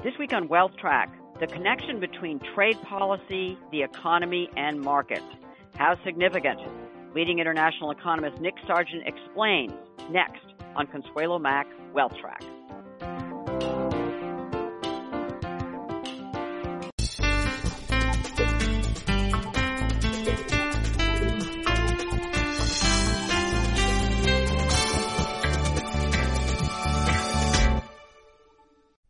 This week on Wealth Track, the connection between trade policy, the economy, and markets. How significant? Leading international economist Nick Sargen explains next on Consuelo Mack Wealth Track.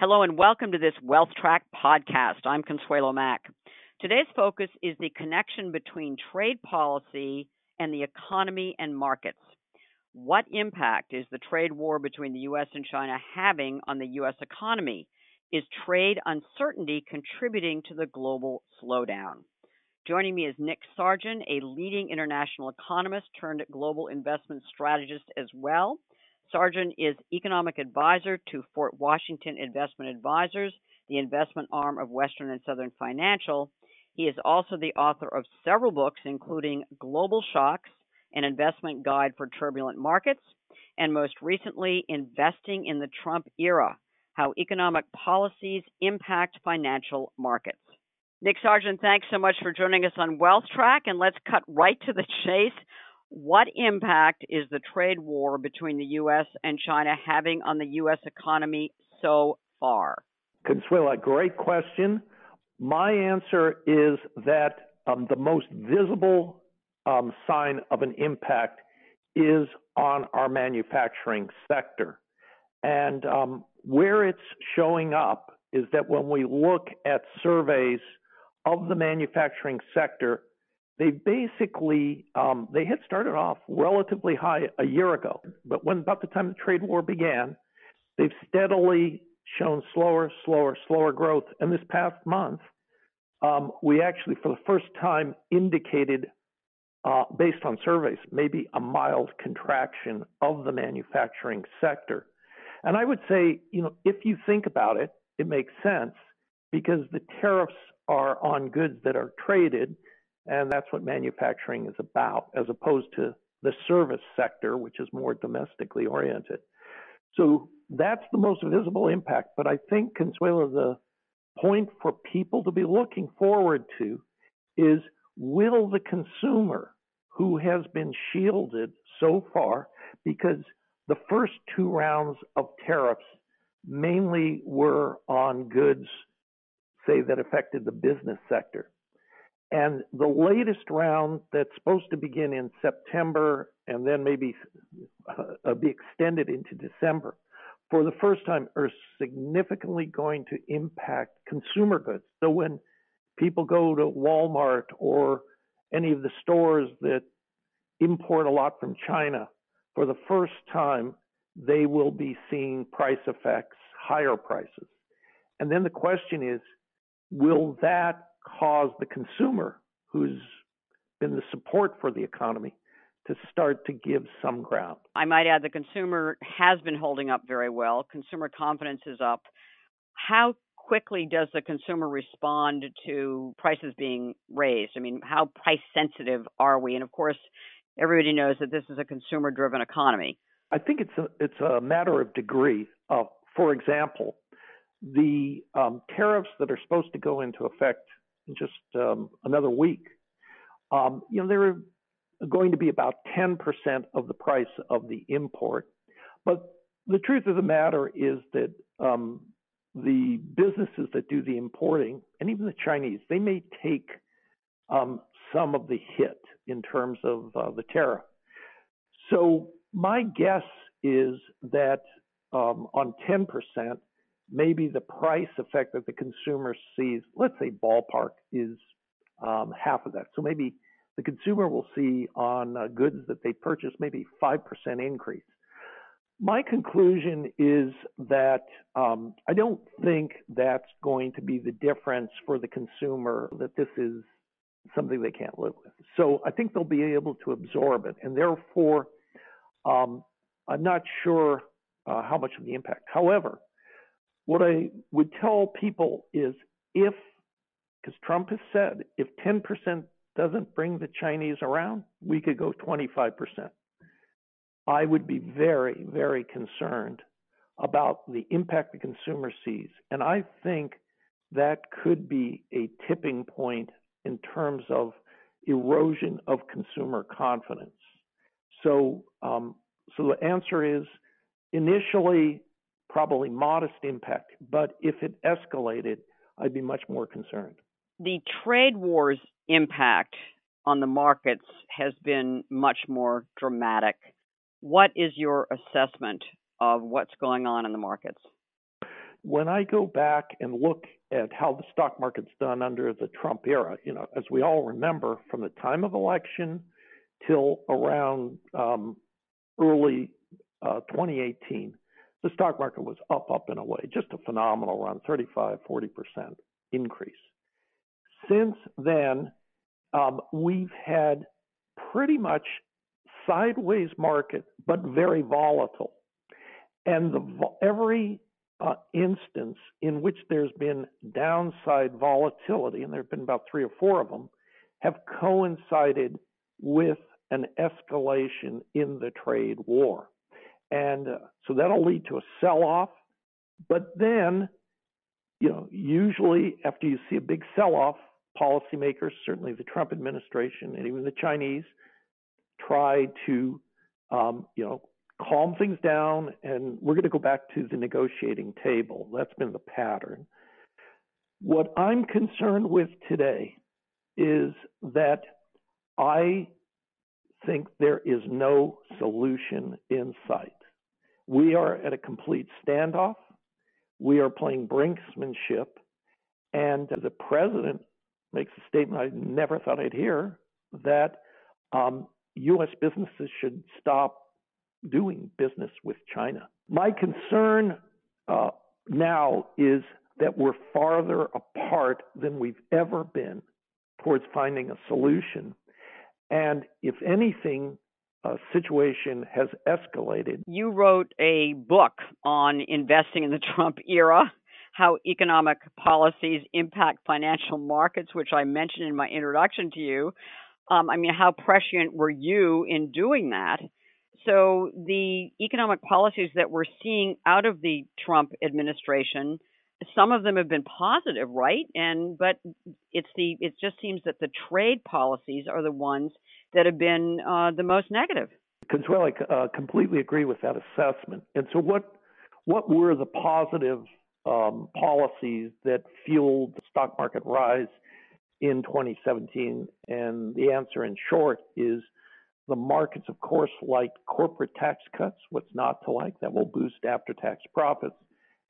Hello and welcome to this Wealth Track podcast. I'm Consuelo Mack. Today's focus is the connection between trade policy and the economy and markets. What impact is the trade war between the U.S. and China having on the U.S. economy? Is trade uncertainty contributing to the global slowdown? Joining me is Nick Sargen, a leading international economist turned global investment strategist as well. Sargen is economic advisor to Fort Washington Investment Advisors, the investment arm of Western and Southern Financial. He is also the author of several books, including Global Shocks, an investment guide for turbulent markets, and most recently, Investing in the Trump Era How Economic Policies Impact Financial Markets. Nick Sargen, thanks so much for joining us on Wealth Track, and let's cut right to the chase. What impact is the trade war between the U.S. and China having on the U.S. economy so far? Consuelo, great question. My answer is that um, the most visible um, sign of an impact is on our manufacturing sector. And um, where it's showing up is that when we look at surveys of the manufacturing sector, they basically um, they had started off relatively high a year ago, but when about the time the trade war began, they've steadily shown slower, slower, slower growth. And this past month, um, we actually, for the first time, indicated, uh, based on surveys, maybe a mild contraction of the manufacturing sector. And I would say, you know, if you think about it, it makes sense because the tariffs are on goods that are traded and that's what manufacturing is about, as opposed to the service sector, which is more domestically oriented. So that's the most visible impact. But I think, Consuelo, the point for people to be looking forward to is will the consumer who has been shielded so far, because the first two rounds of tariffs mainly were on goods, say, that affected the business sector. And the latest round that's supposed to begin in September and then maybe uh, be extended into December, for the first time, are significantly going to impact consumer goods. So when people go to Walmart or any of the stores that import a lot from China, for the first time, they will be seeing price effects, higher prices. And then the question is, will that cause the consumer, who's been the support for the economy, to start to give some ground. I might add the consumer has been holding up very well. Consumer confidence is up. How quickly does the consumer respond to prices being raised? I mean, how price sensitive are we? And of course, everybody knows that this is a consumer driven economy. I think it's a, it's a matter of degree. Uh, for example, the um, tariffs that are supposed to go into effect just um, another week, um, you know, they're going to be about 10% of the price of the import. But the truth of the matter is that um, the businesses that do the importing, and even the Chinese, they may take um, some of the hit in terms of uh, the tariff. So my guess is that um, on 10%, maybe the price effect that the consumer sees, let's say ballpark, is um, half of that. So maybe the consumer will see on uh, goods that they purchase maybe 5% increase. My conclusion is that um, I don't think that's going to be the difference for the consumer, that this is something they can't live with. So I think they'll be able to absorb it. And therefore, um, I'm not sure uh, how much of the impact. However, what I would tell people is if, because Trump has said, if 10% doesn't bring the Chinese around, we could go 25%. I would be very, very concerned about the impact the consumer sees. And I think that could be a tipping point in terms of erosion of consumer confidence. So, um, so the answer is initially probably modest impact, but if it escalated, I'd be much more concerned. The trade wars impact on the markets has been much more dramatic. What is your assessment of what's going on in the markets? When I go back and look at how the stock market's done under the Trump era, you know, as we all remember, from the time of election till around um, early uh, 2018, the stock market was up, up and away, just a phenomenal run, 35, 40% increase. Since then, um, we've had pretty much sideways market, but very volatile. And the, every uh, instance in which there's been downside volatility, and there have been about three or four of them, have coincided with an escalation in the trade war. And uh, so that'll lead to a sell off. But then, you know, usually after you see a big sell off, policymakers, certainly the Trump administration and even the Chinese, try to, um, you know, calm things down, and we're going to go back to the negotiating table. That's been the pattern. What I'm concerned with today is that I think there is no solution in sight. We are at a complete standoff. We are playing brinksmanship. And the president makes a statement I never thought I'd hear that um, U.S. businesses should stop doing business with China. My concern uh, now is that we're farther apart than we've ever been towards finding a solution. And if anything, a situation has escalated. You wrote a book on investing in the Trump era, how economic policies impact financial markets, which I mentioned in my introduction to you. Um, I mean, how prescient were you in doing that? So the economic policies that we're seeing out of the Trump administration, some of them have been positive, right? And but it's the it just seems that the trade policies are the ones that have been uh, the most negative. Consuelo, I uh, completely agree with that assessment. And so, what what were the positive um, policies that fueled the stock market rise in 2017? And the answer, in short, is the markets, of course, like corporate tax cuts. What's not to like? That will boost after-tax profits.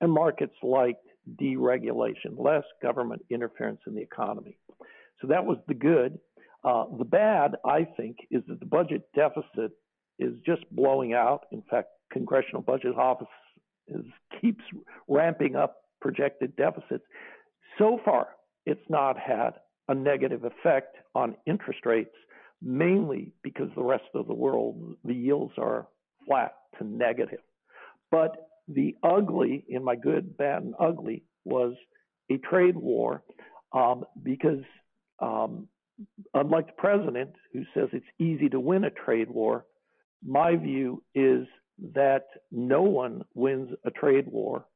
And markets like deregulation, less government interference in the economy. So that was the good. Uh, the bad, I think, is that the budget deficit is just blowing out. In fact, Congressional Budget Office is, keeps ramping up projected deficits. So far, it's not had a negative effect on interest rates, mainly because the rest of the world, the yields are flat to negative. But the ugly, in my good, bad, and ugly, was a trade war um, because um, unlike the president who says it's easy to win a trade war, my view is that no one wins a trade war.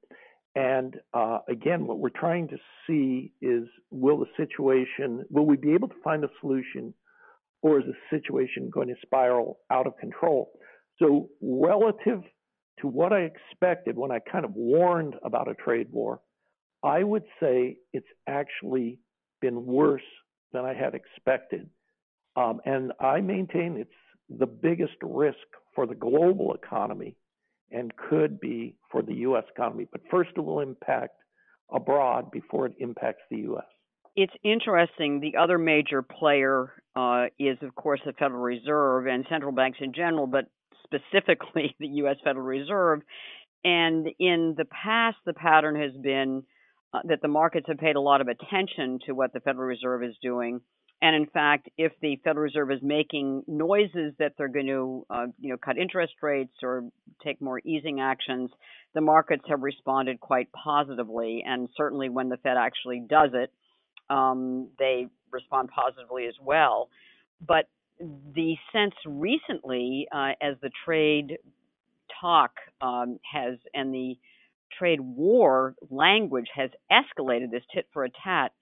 And uh, again, what we're trying to see is will the situation, will we be able to find a solution or is the situation going to spiral out of control? So, relative to what I expected when I kind of warned about a trade war, I would say it's actually been worse than I had expected. Um, and I maintain it's the biggest risk for the global economy and could be for the U.S. economy. But first, it will impact abroad before it impacts the U.S. It's interesting. The other major player uh, is, of course, the Federal Reserve and central banks in general, but specifically the U.S. Federal Reserve. And in the past, the pattern has been uh, that the markets have paid a lot of attention to what the Federal Reserve is doing. And in fact, if the Federal Reserve is making noises that they're going to, uh, you know, cut interest rates or take more easing actions, the markets have responded quite positively. And certainly, when the Fed actually does it, um, they respond positively as well. But the sense recently, uh, as the trade talk um, has and the trade war language has escalated, this tit for a tat,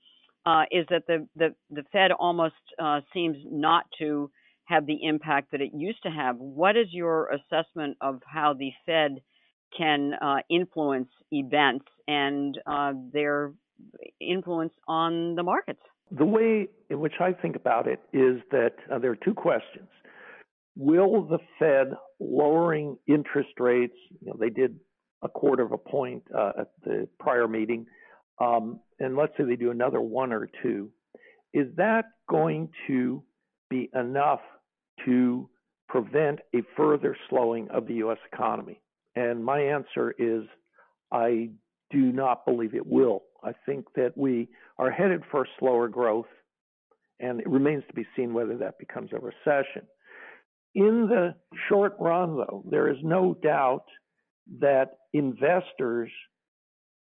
uh, is that the, the, the Fed almost uh, seems not to have the impact that it used to have. What is your assessment of how the Fed can uh, influence events and uh, their influence on the markets? The way in which I think about it is that uh, there are two questions. Will the Fed lowering interest rates, you know, they did a quarter of a point uh, at the prior meeting, um, and let's say they do another one or two, is that going to be enough to prevent a further slowing of the U.S. economy? And my answer is I do not believe it will. I think that we are headed for slower growth, and it remains to be seen whether that becomes a recession. In the short run, though, there is no doubt that investors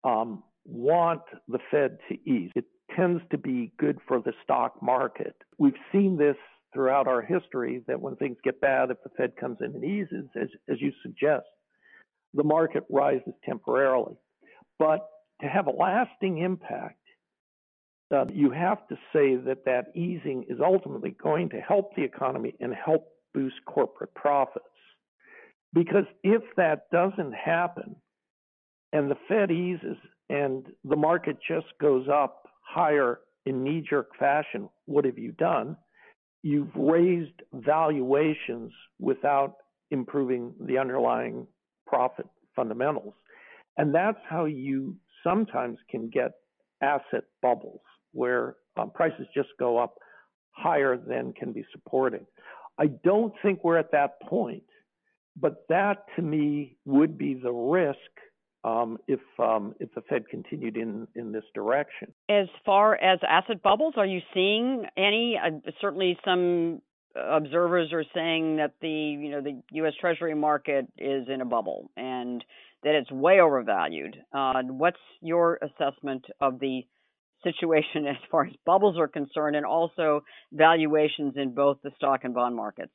um, want the Fed to ease. It tends to be good for the stock market. We've seen this throughout our history that when things get bad, if the Fed comes in and eases, as, as you suggest, the market rises temporarily. But to have a lasting impact, uh, you have to say that that easing is ultimately going to help the economy and help boost corporate profits. Because if that doesn't happen and the Fed eases and the market just goes up higher in knee jerk fashion, what have you done? You've raised valuations without improving the underlying profit fundamentals. And that's how you sometimes can get asset bubbles where um, prices just go up higher than can be supported. I don't think we're at that point, but that to me would be the risk um, if um, if the Fed continued in in this direction. As far as asset bubbles, are you seeing any? Uh, certainly, some observers are saying that the you know the U.S. Treasury market is in a bubble and that it's way overvalued. Uh, what's your assessment of the situation as far as bubbles are concerned, and also valuations in both the stock and bond markets?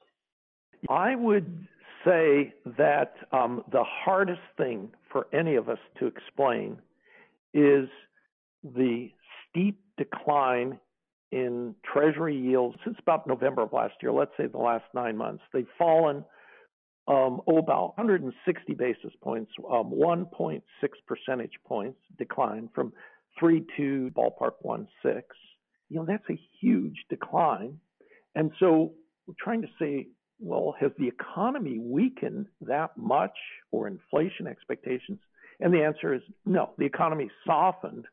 I would say that um, the hardest thing for any of us to explain is the steep decline in Treasury yields since about November of last year. Let's say the last nine months, they've fallen um, oh, about 160 basis points, um, 1.6 percentage points decline from 3 to ballpark 1.6. You know, that's a huge decline. And so we're trying to say, well, has the economy weakened that much or inflation expectations? And the answer is no, the economy softened,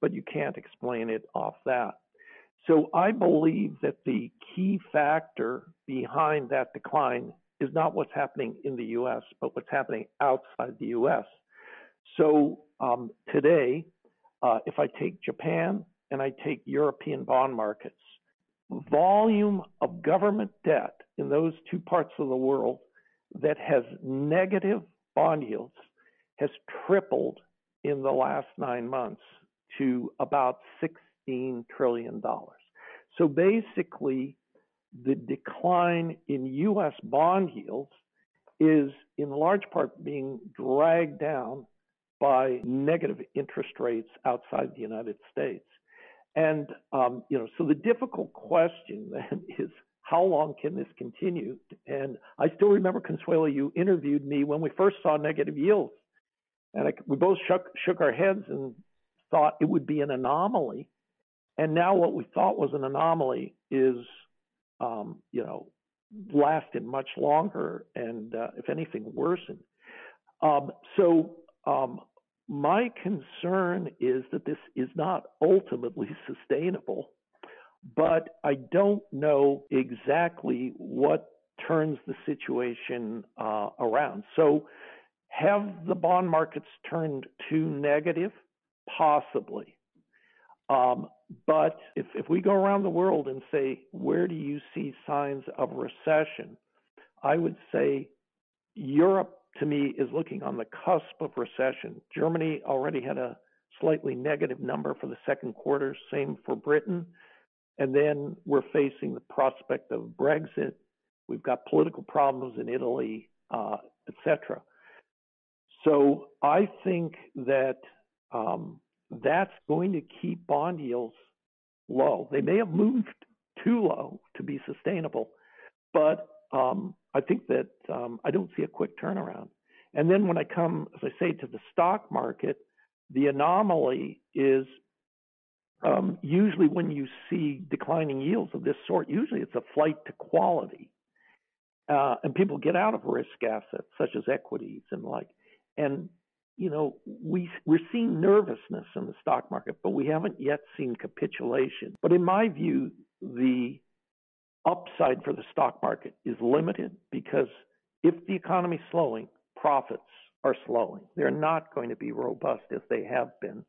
but you can't explain it off that. So I believe that the key factor behind that decline is not what's happening in the US, but what's happening outside the US. So um, today, uh, if I take Japan and I take European bond markets, volume of government debt in those two parts of the world that has negative bond yields has tripled in the last nine months to about $16 trillion. So basically, the decline in U.S. bond yields is in large part being dragged down by negative interest rates outside the United States. And, um, you know, so the difficult question then is how long can this continue? And I still remember, Consuelo, you interviewed me when we first saw negative yields. And I, we both shook, shook our heads and thought it would be an anomaly. And now what we thought was an anomaly is um, you know, lasted much longer and, uh, if anything, worsened. Um, so um, my concern is that this is not ultimately sustainable, but I don't know exactly what turns the situation uh, around. So, have the bond markets turned too negative? Possibly. Um, but if, if we go around the world and say, where do you see signs of recession? I would say Europe, to me, is looking on the cusp of recession. Germany already had a slightly negative number for the second quarter, same for Britain. And then we're facing the prospect of Brexit. We've got political problems in Italy, uh, etc. So I think that um, that's going to keep bond yields low. They may have moved too low to be sustainable, but um, I think that um, I don't see a quick turnaround. And then when I come, as I say, to the stock market, the anomaly is um, usually when you see declining yields of this sort, usually it's a flight to quality. Uh, and people get out of risk assets such as equities and like. And you know, we we're seeing nervousness in the stock market, but we haven't yet seen capitulation. But in my view, the upside for the stock market is limited because if the economy is slowing, profits are slowing. They're not going to be robust as they have been.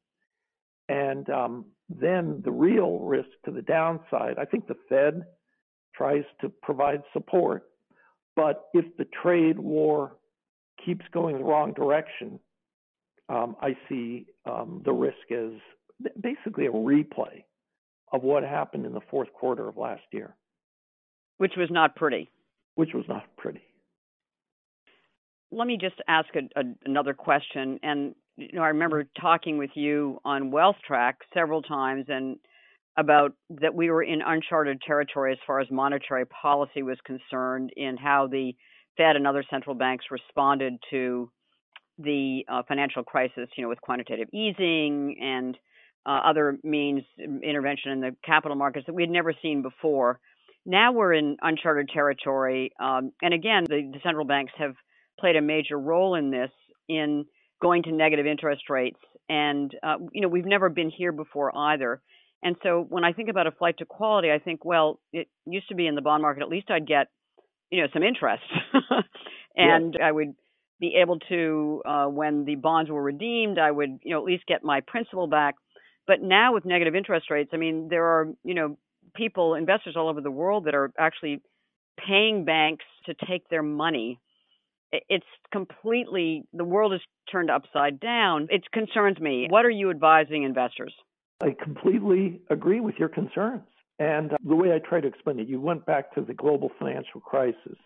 And um, then the real risk to the downside, I think the Fed tries to provide support, but if the trade war keeps going the wrong direction, um, I see um, the risk as basically a replay of what happened in the fourth quarter of last year. Which was not pretty. Which was not pretty. Let me just ask a, a, another question. And you know, I remember talking with you on Wealth Track several times, and about that we were in uncharted territory as far as monetary policy was concerned, in how the Fed and other central banks responded to the uh, financial crisis, you know, with quantitative easing and uh, other means intervention in the capital markets that we had never seen before. Now we're in uncharted territory, um, and again, the, the, central banks have played a major role in this in going to negative interest rates, and uh, you know we've never been here before either. And so when I think about a flight to quality, I think, well, it used to be in the bond market. At least I'd get, you know, some interest, and I would be able to, uh, when the bonds were redeemed, I would, you know, at least get my principal back. But now with negative interest rates, I mean, there are, you know, people, investors all over the world that are actually paying banks to take their money. It's completely, the world is turned upside down. It concerns me. What are you advising investors? I completely agree with your concerns. And uh, the way I try to explain it, you went back to the global financial crisis.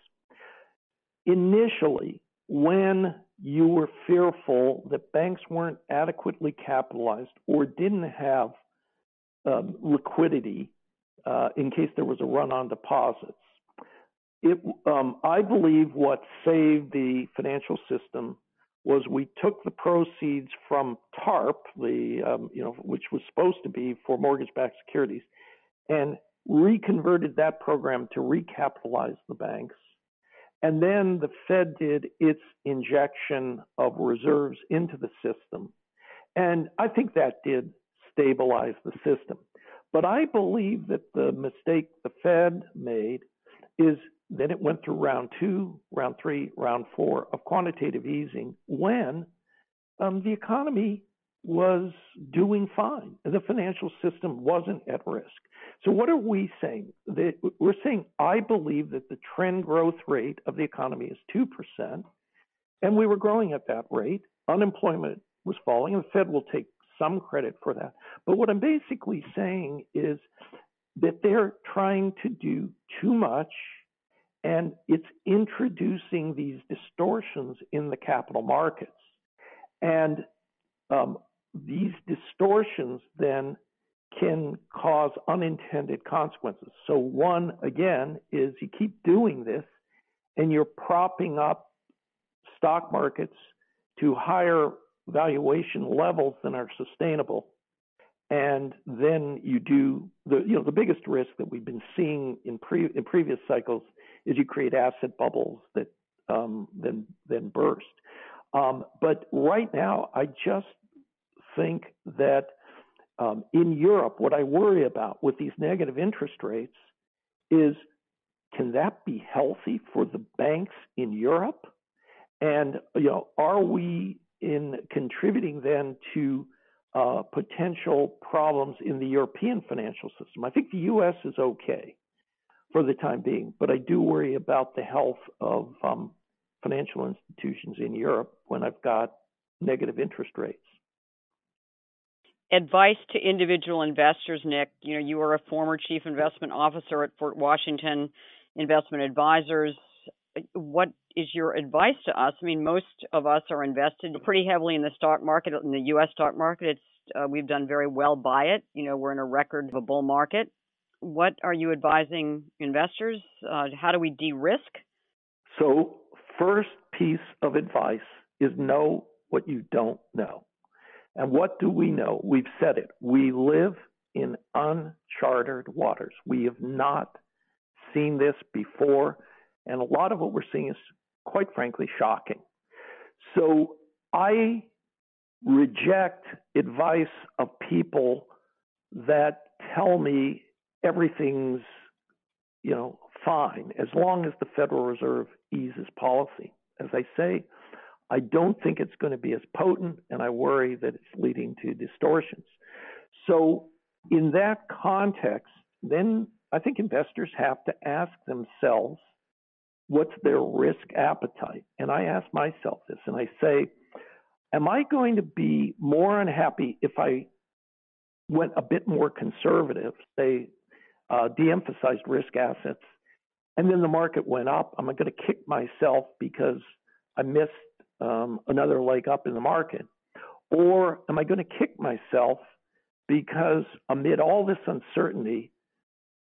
Initially, when you were fearful that banks weren't adequately capitalized or didn't have um, liquidity uh, in case there was a run on deposits. It, um, I believe what saved the financial system was we took the proceeds from TARP, the um, you know which was supposed to be for mortgage-backed securities, and reconverted that program to recapitalize the banks and then the Fed did its injection of reserves into the system. And I think that did stabilize the system. But I believe that the mistake the Fed made is that it went through round two, round three, round four of quantitative easing when um, the economy was doing fine. The financial system wasn't at risk. So, what are we saying? we're saying, I believe that the trend growth rate of the economy is 2%, and we were growing at that rate. Unemployment was falling, and the Fed will take some credit for that. But what I'm basically saying is that they're trying to do too much, and it's introducing these distortions in the capital markets. And um, these distortions then can cause unintended consequences. So, one, again, is you keep doing this and you're propping up stock markets to higher valuation levels than are sustainable. And then you do the you know the biggest risk that we've been seeing in pre in previous cycles is you create asset bubbles that um, then then burst. Um, but right now, I just think that um, in Europe, what I worry about with these negative interest rates is can that be healthy for the banks in Europe? And you know, are we in contributing then to uh, potential problems in the European financial system? I think the U.S. is okay for the time being, but I do worry about the health of um, financial institutions in Europe when I've got negative interest rates. Advice to individual investors, Nick. You know, you are a former chief investment officer at Fort Washington Investment Advisors. What is your advice to us? I mean, most of us are invested pretty heavily in the stock market, in the U.S. stock market. It's uh, we've done very well by it. You know, we're in a record of a bull market. What are you advising investors? Uh, how do we de-risk? So, first piece of advice is know what you don't know. And what do we know? We've said it. We live in uncharted waters. We have not seen this before. And a lot of what we're seeing is, quite frankly, shocking. So I reject advice of people that tell me everything's, you know, fine as long as the Federal Reserve eases policy. As I say, I don't think it's going to be as potent, and I worry that it's leading to distortions. So, in that context, then I think investors have to ask themselves what's their risk appetite? And I ask myself this, and I say, am I going to be more unhappy if I went a bit more conservative, say, uh, de emphasized risk assets, and then the market went up? Am I going to kick myself because I missed um, another leg up in the market? Or am I going to kick myself because amid all this uncertainty,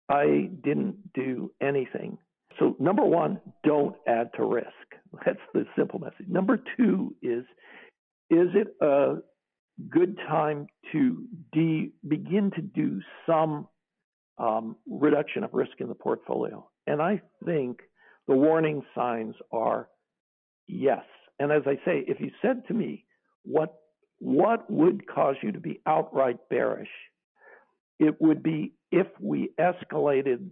I didn't do anything? So, number one, don't add to risk. That's the simple message. Number two is is it a good time to de- begin to do some um, reduction of risk in the portfolio? And I think the warning signs are yes. And as I say, if you said to me, what what would cause you to be outright bearish? It would be if we escalated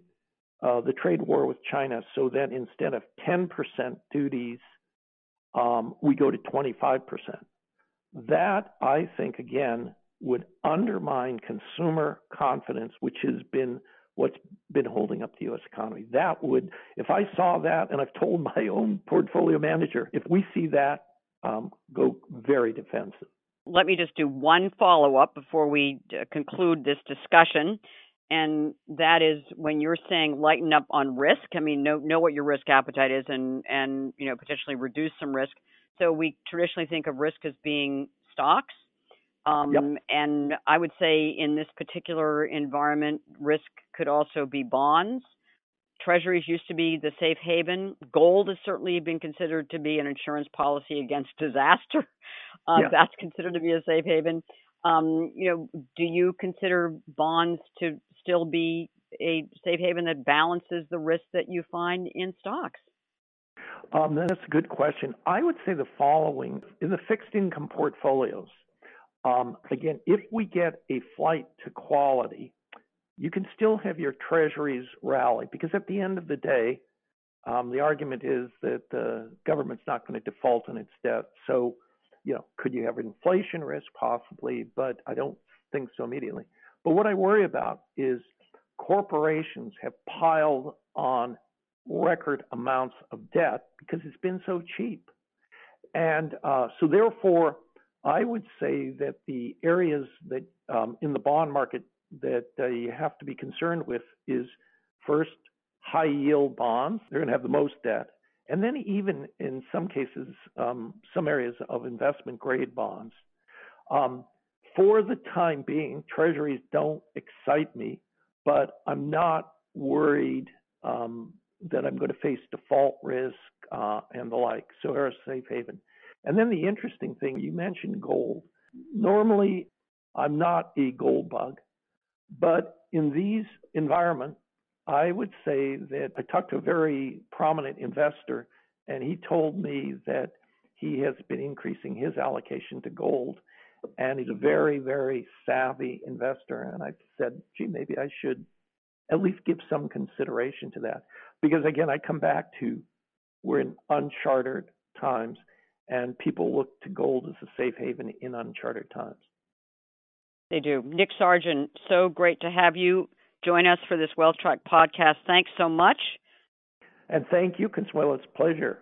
uh, the trade war with China so that instead of 10% duties, um, we go to 25%. That, I think, again, would undermine consumer confidence, which has been what's been holding up the U.S. economy. That would, if I saw that, and I've told my own portfolio manager, if we see that, um, go very defensive. Let me just do one follow up before we uh, conclude this discussion and that is when you're saying lighten up on risk. I mean, know know what your risk appetite is, and and you know potentially reduce some risk. So we traditionally think of risk as being stocks, um, yep. and I would say in this particular environment, risk could also be bonds. Treasuries used to be the safe haven. Gold has certainly been considered to be an insurance policy against disaster. Uh, yeah. That's considered to be a safe haven. Um, you know, do you consider bonds to still be a safe haven that balances the risk that you find in stocks? Um, that's a good question. I would say the following in the fixed income portfolios. Um, again, if we get a flight to quality, you can still have your treasuries rally because at the end of the day, um, the argument is that the government's not going to default on its debt. So, you know, could you have inflation risk? Possibly, but I don't think so immediately. But what I worry about is corporations have piled on record amounts of debt because it's been so cheap. And uh, so, therefore, I would say that the areas that um, in the bond market that uh, you have to be concerned with is first high yield bonds. They're going to have the most debt. And then, even in some cases, um, some areas of investment grade bonds. Um, for the time being, treasuries don't excite me, but I'm not worried um, that I'm going to face default risk uh, and the like. So a safe haven. And then the interesting thing, you mentioned gold. Normally, I'm not a gold bug, but in these environments, I would say that I talked to a very prominent investor, and he told me that he has been increasing his allocation to gold and he's a very, very savvy investor. And I said, gee, maybe I should at least give some consideration to that. Because again, I come back to we're in uncharted times, and people look to gold as a safe haven in uncharted times. They do. Nick Sargen, so great to have you join us for this Wealth Track podcast. Thanks so much. And thank you, Consuelo. It's a pleasure.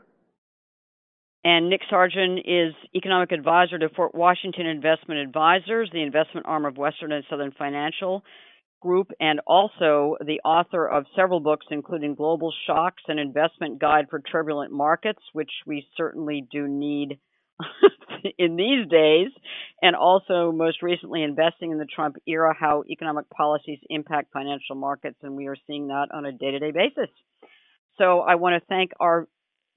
And Nick Sargen is economic advisor to Fort Washington Investment Advisors, the investment arm of Western and Southern Financial Group, and also the author of several books, including Global Shocks and Investment Guide for Turbulent Markets, which we certainly do need in these days, and also most recently investing in the Trump era, how economic policies impact financial markets, and we are seeing that on a day to day basis. So I want to thank our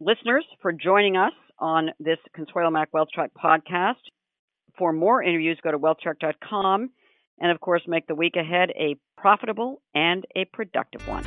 listeners for joining us on this Consuelo Mack Wealth Track podcast. For more interviews, go to wealthtrack.com and, of course, make the week ahead a profitable and a productive one.